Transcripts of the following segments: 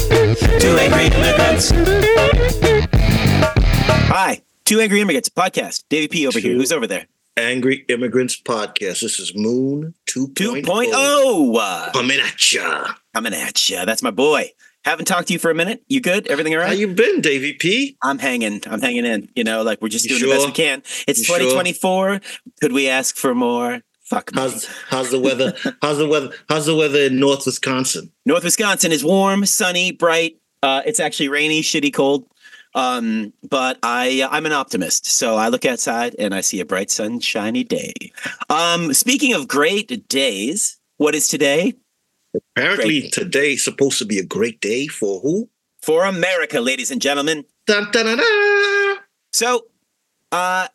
Two Angry Immigrants. Hi, Two Angry Immigrants podcast. Davey P over here. Who's over there? Angry Immigrants Podcast. This is Moon 2.0. 2.0. Uh, Coming at ya. coming at ya. That's my boy. Haven't talked to you for a minute. You good? Everything all How you been, Davy P? I'm hanging. I'm hanging in. You know, like we're just You doing the best we can. It's You sure? 2024. Could we ask for more? Fuck me. How's how's the weather? how's the weather? How's the weather in North Wisconsin? North Wisconsin is warm, sunny, bright. Uh, it's actually rainy, shitty, cold. Um, but I uh, I'm an optimist, so I look outside and I see a bright, sunshiny day. Um, speaking of great days, what is today Apparently today's supposed to be a great day for who? for America, ladies and gentlemen? Dun, dun, dun. So, uh,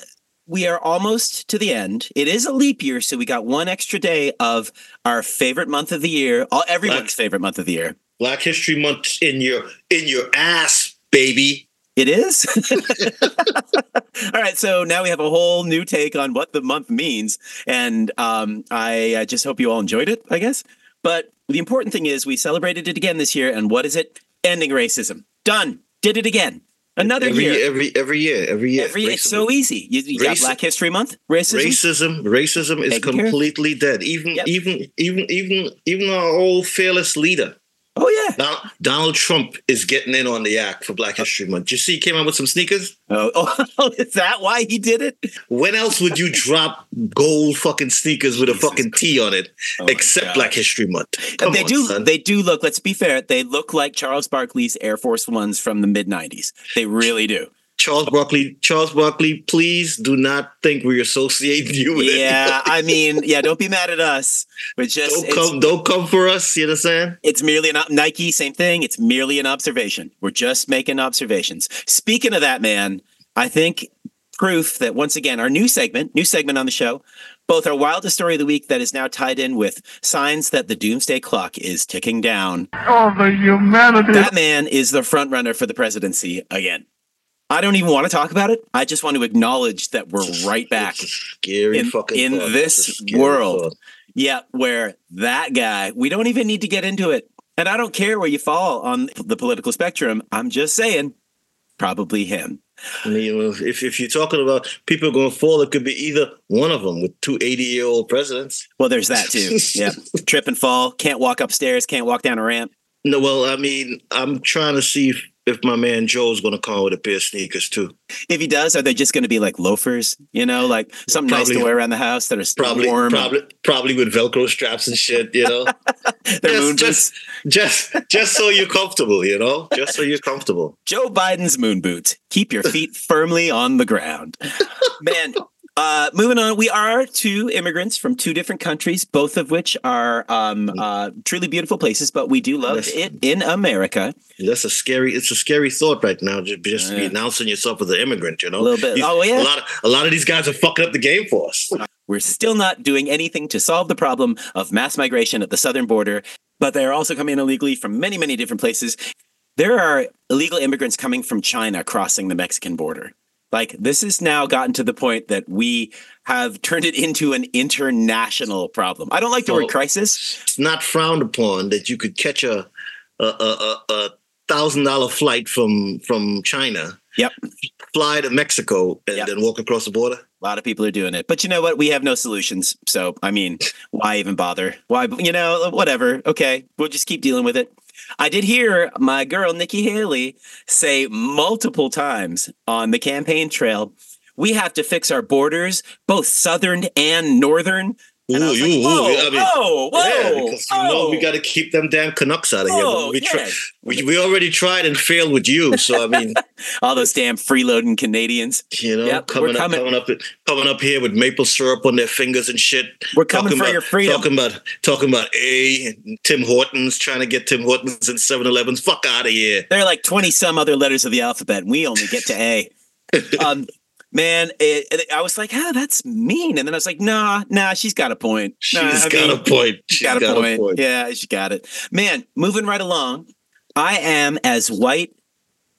we are almost to the end. It is a leap year, so we got one extra day of our favorite month of the year, all everyone's What? favorite month of the year. Black History Month in your in your ass, baby. It is. All right, so now we have a whole new take on what the month means, and um, I uh, just hope you all enjoyed it. I guess, but the important thing is we celebrated it again this year, and what is it? Ending racism. Done. Did it again. Another every year. every every year, every year. Every it's so easy. You, you got Black History Month. Racism. racism racism is care completely dead even Yep. even even even even our old fearless leader donald trump is getting in on the act for black history month you see he came out with some sneakers Oh, oh, is that why he did it? when else would you drop gold fucking sneakers with a Jesus fucking t on it Oh except black history month Come they on, do. son. They do look. Let's be fair. They look like Charles Barkley's Air Force Ones from the mid '90s. They really do. Charles barkley charles barkley please do not think we associate you with yeah, it I mean, yeah, don't be mad at us. But just don't it's, come don't come for us you understand it's merely an Nike, same thing. It's merely an observation. We're just making observations. Speaking of that, man, I think proof that once again our new segment, new segment on the show, both our wildest story of the week that is now tied in with signs that the doomsday clock is ticking down. Oh, the humanity. That man is the front runner for the presidency again. I don't even want to talk about it. I just want to acknowledge that we're right back. Scary in- fucking in thought. this scary world. thought. Yeah, where that guy, we don't even need to get into it. And I don't care where you fall on the political spectrum. I'm just saying, probably him. I mean, if, if you're talking about people going fall, it could be either one of them with two 80 year old presidents. Well, there's that too. Yeah. Trip and fall, can't walk upstairs, can't walk down a ramp. No, well, I mean, I'm trying to see if, my man Joe's going to come with a pair of sneakers too. If he does, are they just going to be like loafers, you know, like something nice to wear around the house that are still Probably, warm? probably, probably with Velcro straps and shit. You know, They're moon just, boots. just, just, just so you're comfortable. You know, just so you're comfortable. Joe Biden's moon boots. Keep your feet firmly on the ground. Man, uh, moving on, we are two immigrants from two different countries, both of which are um, uh, truly beautiful places, but we do love Yes. it in America. That's a scary. It's a scary thought right now. Just, just to be announcing yourself as an immigrant. You know, A little bit. These- Oh, yeah. A lot, of, a lot of these guys are fucking up the game for us. We're still not doing anything to solve the problem of mass migration at the southern border, but they're also coming in illegally from many, many different places. There are illegal immigrants coming from China crossing the Mexican border. Like, this has now gotten to the point that we have turned it into an international problem. I don't like the word crisis. it's not frowned upon that you could catch a a, a, a, a thousand dollar flight from from China, Yep. fly to Mexico, and Yep. then walk across the border. A lot of people are doing it. But you know what? We have no solutions. So, I mean, why even bother? Why, you know, whatever. Okay. We'll just keep dealing with it. I did hear my girl, Nikki Haley, say multiple times on the campaign trail we have to fix our borders, both southern and northern. And I was like, ooh, ooh, I mean, whoa, whoa, yeah, because you know we oh, got to keep them damn Canucks out of here. oh, we, yeah. try, we we already tried and failed with you, so I mean, all those damn freeloading Canadians. you know, Yep, coming up, coming. up, coming up here with maple syrup on their fingers and shit. We're coming Talking for about- your freedom. Talking about talking about a and Tim Hortons trying to get Tim Hortons and 7-Elevens. Fuck out of here. There are like 20 some other letters of the alphabet, and we only get to A. um, man, it, it- I was like, ah, that's mean. And then I was like, nah, nah, she's got a point. She's Nah, I got mean, a point. she's She's got, a, point. Yeah, she got it. Man, moving right along, I am as white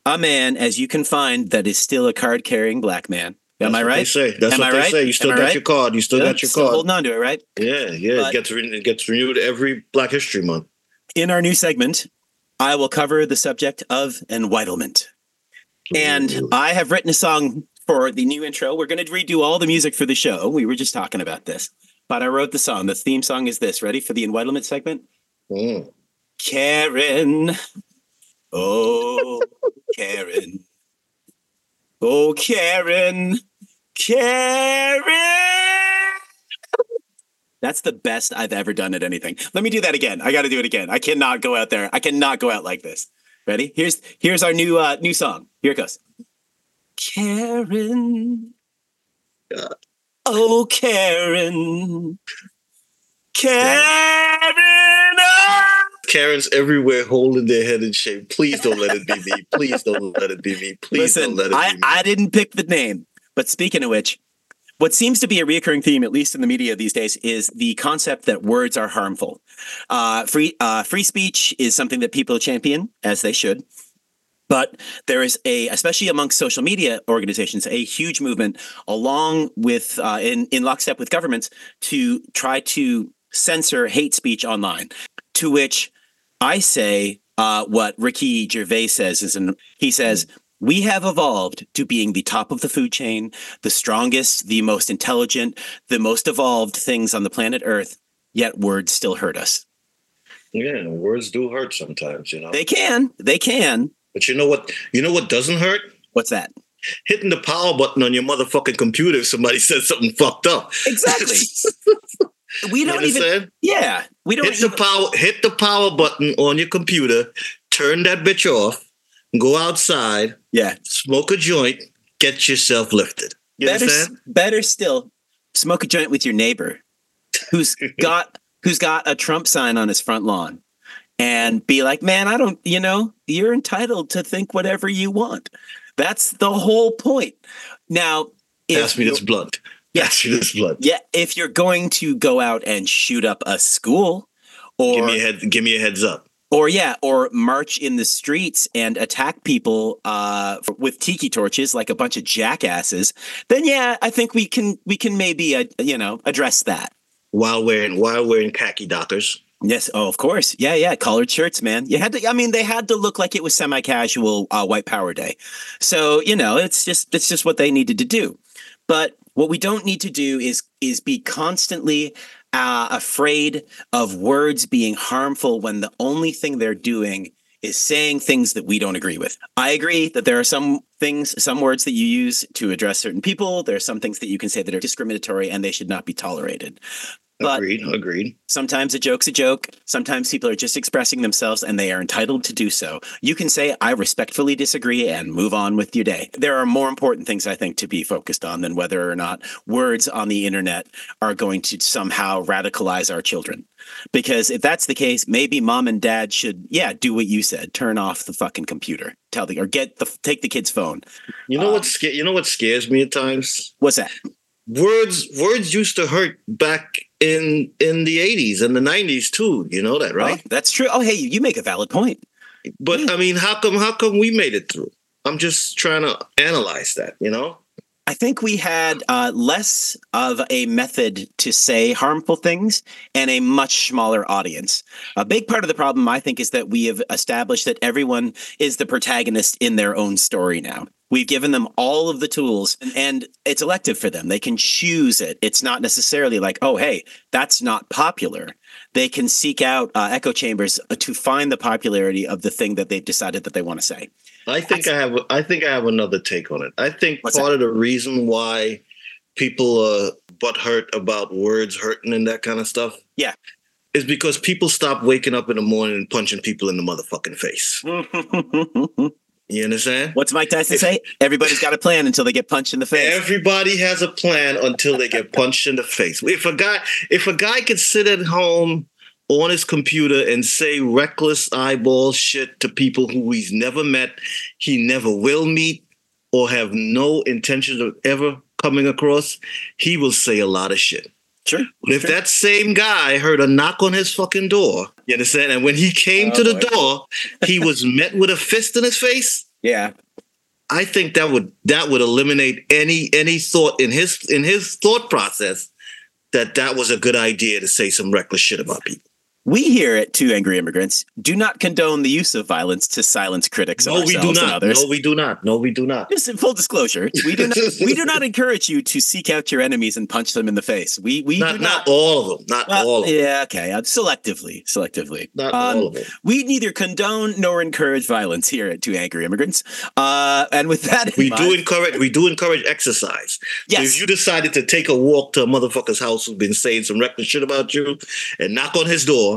a man as you can find that is still a card carrying black man. Am That's I right? say. That's Am what I they right? say. You still Am got right? your card. You still Yeah, got your still card. holding on to it, right? Yeah, yeah. But- it gets re- it gets renewed every Black History Month. in our new segment, I will cover the subject of entitlement. And I have written a song for the new intro. We're going to redo all the music for the show. We were just talking about this, but I wrote the song. The theme song is this. Ready for the entitlement segment? Mm. Karen. Oh, Karen. Oh, Karen. Karen. That's the best I've ever done at anything. Let me do that again. I got to do it again. I cannot go out there. I cannot go out like this. Ready? Here's here's our new uh new song. Here it goes. Karen. God. Oh, Karen. Karen. oh! Karen's everywhere holding their head in shame. Please don't let it be me. Please don't let it be me. Please Listen, don't let it I, be me. I didn't pick the name, but speaking of which, what seems to be a reoccurring theme, at least in the media these days, is the concept that words are harmful. Uh, free uh, free speech is something that people champion, as they should. But there is a, especially amongst social media organizations, a huge movement along with, uh, in, in lockstep with governments, to try to censor hate speech online. To which I say uh, what Ricky Gervais says is, an, he says, we have evolved to being the top of the food chain, the strongest, the most intelligent, the most evolved things on the planet Earth, yet words still hurt us. yeah, words do hurt sometimes, you know. They can, they can. But you know what? You know what doesn't hurt? What's that? Hitting the power button on your motherfucking computer if somebody says something fucked up. Exactly. We don't even, yeah, we don't Hit the power. Hit the power button on your computer. Turn that bitch off. Go outside. yeah. Smoke a joint. Get yourself lifted. You better, understand? better still, smoke a joint with your neighbor who's got who's got a Trump sign on his front lawn and be like, man, I don't, you know, you're entitled to think whatever you want. That's the whole point. Now, if Pass me this blunt. Yeah. Pass me this blunt. yeah, if you're going to go out and shoot up a school or Give me a head. Give me a heads up. or yeah, or march in the streets and attack people uh, with tiki torches like a bunch of jackasses, then yeah, I think we can we can maybe uh, you know address that. While wearing while wearing khaki dockers. Yes, oh of course, yeah, yeah, collared shirts, man. You had to. I mean, they had to look like it was semi-casual uh, White Power Day, so you know it's just it's just what they needed to do. But what we don't need to do is is be constantly uh, afraid of words being harmful when the only thing they're doing is saying things that we don't agree with. I agree that there are some things, some words that you use to address certain people. There are some things that you can say that are discriminatory and they should not be tolerated. But agreed. Agreed. sometimes a joke's a joke. Sometimes people are just expressing themselves and they are entitled to do so. You can say, I respectfully disagree and move on with your day. There are more important things, I think, to be focused on than whether or not words on the internet are going to somehow radicalize our children. Because if that's the case, maybe mom and dad should, yeah, do what you said. Turn off the fucking computer. Tell the, or get the, take the kid's phone. You know Um, what? Sca- you know what scares me at times? What's that? Words. Words used to hurt back in in the eighties and the nineties too. You know that, right? Oh, that's true. Oh, hey, you make a valid point. But I mean, how come? How come we made it through? I'm just trying to analyze that. You know. I think we had uh, less of a method to say harmful things and a much smaller audience. A big part of the problem, I think, is that we have established that everyone is the protagonist in their own story now. We've given them all of the tools and, and it's elective for them. They can choose it. It's not necessarily like, oh, hey, that's not popular. They can seek out uh, echo chambers uh, to find the popularity of the thing that they've decided that they want to say. I think I have. I think I have another take on it. I think part of the reason why people are butthurt about words hurting and that kind of stuff. Yeah. Is because people stop waking up in the morning and punching people in the motherfucking face. You understand? What's Mike Tyson say? Everybody's got a plan until they get punched in the face. Everybody has a plan until they get punched in the face. If a guy, if a guy could sit at home on his computer and say reckless eyeball shit to people who he's never met, he never will meet, or have no intention of ever coming across, he will say a lot of shit. Sure. But if that same guy heard a knock on his fucking door, you understand? And when he came oh, to the Oh, boy. door, he was met with a fist in his face. Yeah. I think that would that would eliminate any any thought in his in his thought process that that was a good idea to say some reckless shit about people. We here at Two Angry Immigrants do not condone the use of violence to silence critics No, we do not. No, we do not. No, we do not. Just in full disclosure, we do not we do not encourage you to seek out your enemies and punch them in the face. We we Not, do not all of them. Not Well, all of them. yeah, okay. Uh, selectively, selectively. Not Um, all of them. We neither condone nor encourage violence here at Two Angry Immigrants. Uh, and with that, in We mind, do encourage. We do encourage exercise. So Yes. if you decided to take a walk to a motherfucker's house who's been saying some reckless shit about you, and knock on his door,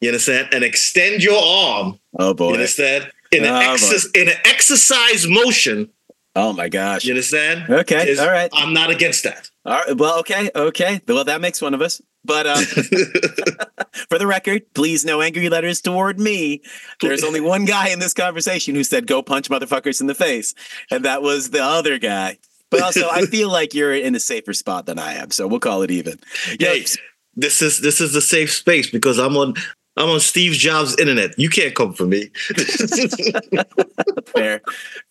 you understand, and extend your arm, oh boy. you understand, in an Oh, in an exercise motion, Oh my gosh. you understand? Okay. is- all right. I'm not against that. All right. Well, okay. Okay. Well, that makes one of us. But um, for the record, please no angry letters toward me. There's only one guy in this conversation who said go punch motherfuckers in the face, and that was the other guy. But also, I feel like you're in a safer spot than I am, so we'll call it even. Yeah. Hey, this is this is the safe space because I'm on I'm on Steve Jobs' internet. You can't come for me. fair,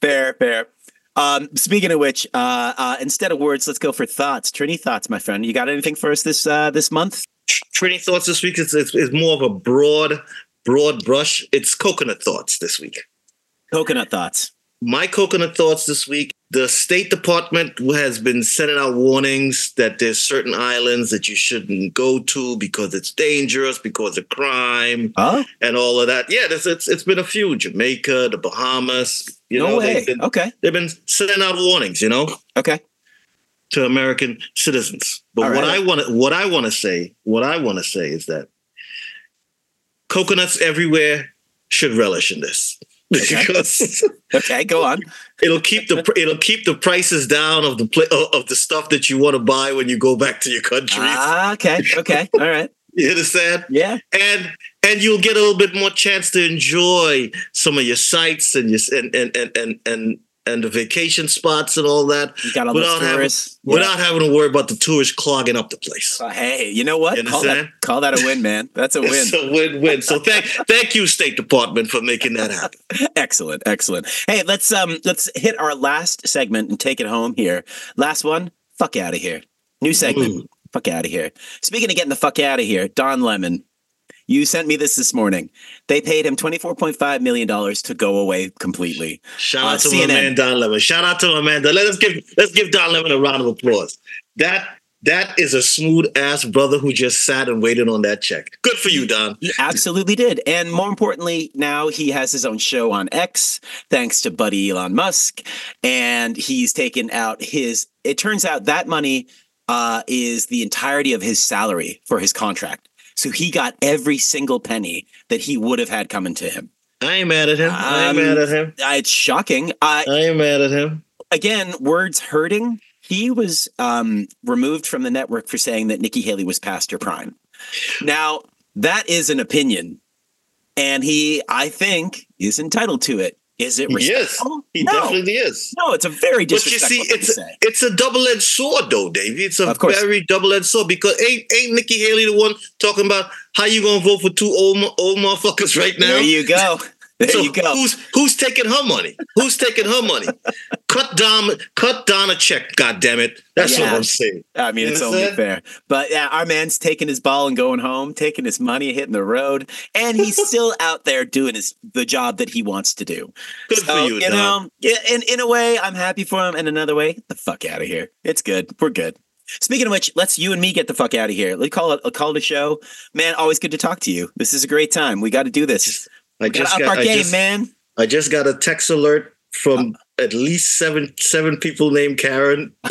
fair, fair. Um, speaking of which, uh, uh, instead of words, let's go for thoughts. Trini, thoughts, my friend. You got anything for us this uh, this month? Trini thoughts this week is, is, is more of a broad broad brush. It's coconut thoughts this week. Coconut thoughts. My coconut thoughts this week. The State Department has been sending out warnings that there's certain islands that you shouldn't go to because it's dangerous, because of crime, Oh, and all of that. Yeah, there's, it's it's been a few. Jamaica, the Bahamas. You no know, way. they've been, Okay, they've been sending out warnings. You know. okay. to American citizens. But All what right. I want what I want to say, what I want to say is that coconuts everywhere should relish in this. Okay. because Okay, go on. it'll keep the it'll keep the prices down of the pla- of the stuff that you want to buy when you go back to your country. Ah, okay, okay, all right. you understand? Yeah, And and you'll get a little bit more chance to enjoy some of your sights and your and and and and and, and the vacation spots and all that you got all those Without having- Yeah. without having to worry about the tourists clogging up the place. Uh, hey, you know what? You call that call that a win, man. That's a win. It's a win-win. So thank thank you, State Department, for making that happen. excellent, excellent. Hey, let's um let's hit our last segment and take it home here. Last one. Fuck out of here. New segment. Ooh. Fuck out of here. Speaking of getting the fuck out of here, Don Lemon. You sent me this this morning. They paid him twenty four point five million dollars to go away completely. Shout Uh, out to CNN. my man Don Lemon. Shout out to my man. Don. Let us give let's give Don Lemon a round of applause. That that is a smooth ass brother who just sat and waited on that check. Good for you, Don. He absolutely did. And more importantly, now he has his own show on X, thanks to Buddy Elon Musk. And he's taken out his, it turns out that money uh, is the entirety of his salary for his contract. So he got every single penny that he would have had coming to him. I am mad at him. I am Um, mad at him. Uh, it's shocking. Uh, I am mad at him. again, words hurting. He was um, removed from the network for saying that Nikki Haley was past her prime. Now, that is an opinion, and he, I think, is entitled to it. Is it Yes, respectful? he no, definitely is. no, it's a very But you see, it's say. it's a double edged sword, though, Davey. It's a Of very double edged sword because ain't ain't Nikki Haley the one talking about how you gonna vote for two old old motherfuckers right now? There you go. There so you go. who's who's taking her money? Who's taking her money? Cut Don cut Don a check, God damn it. That's Yeah. what I'm saying. I mean, You it's only fair. But yeah, our man's taking his ball and going home, taking his money, hitting the road, and he's still out there doing his the job that he wants to do. Good So, for you, Don. know, yeah, in, in a way, I'm happy for him. And another way, get the fuck out of here. It's good. We're good. Speaking of which, let's you and me get the fuck out of here. Let's call it a call a show. Man, always good to talk to you. This is a great time. We got to do this. I just to got our I game, just, man. I just got a text alert from uh, at least seven seven people named Karen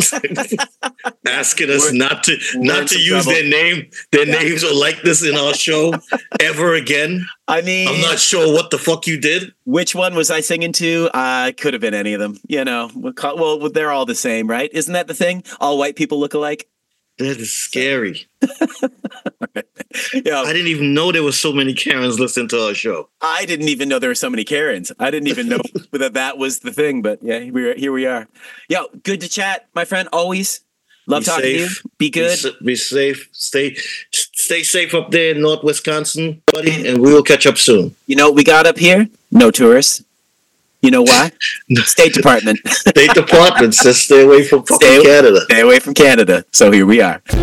asking us We're- not to not to use trouble. their name their Yeah. names or likeness in our show ever again. I mean, I'm not sure what the fuck you did. which one was I singing to? Uh, could have been any of them. You know, well, they're all the same, right? Isn't that the thing? All white people look alike. That is scary. Yeah, I didn't even know there were so many Karens listening to our show. I didn't even know there were so many Karens. I didn't even know that that was the thing. But yeah, we're here. We are. Yo, good to chat, my friend. Always love Be talking safe. to you. Be good. Be, be safe. Stay stay safe up there in North Wisconsin, buddy, and we will catch up soon. You know what we got up here? No tourists. You know why? State Department. State Department says stay away from fucking Stay- Canada. Stay away from Canada. So here we are. Two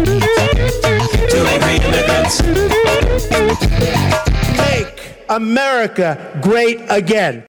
angry immigrants. Make America great again.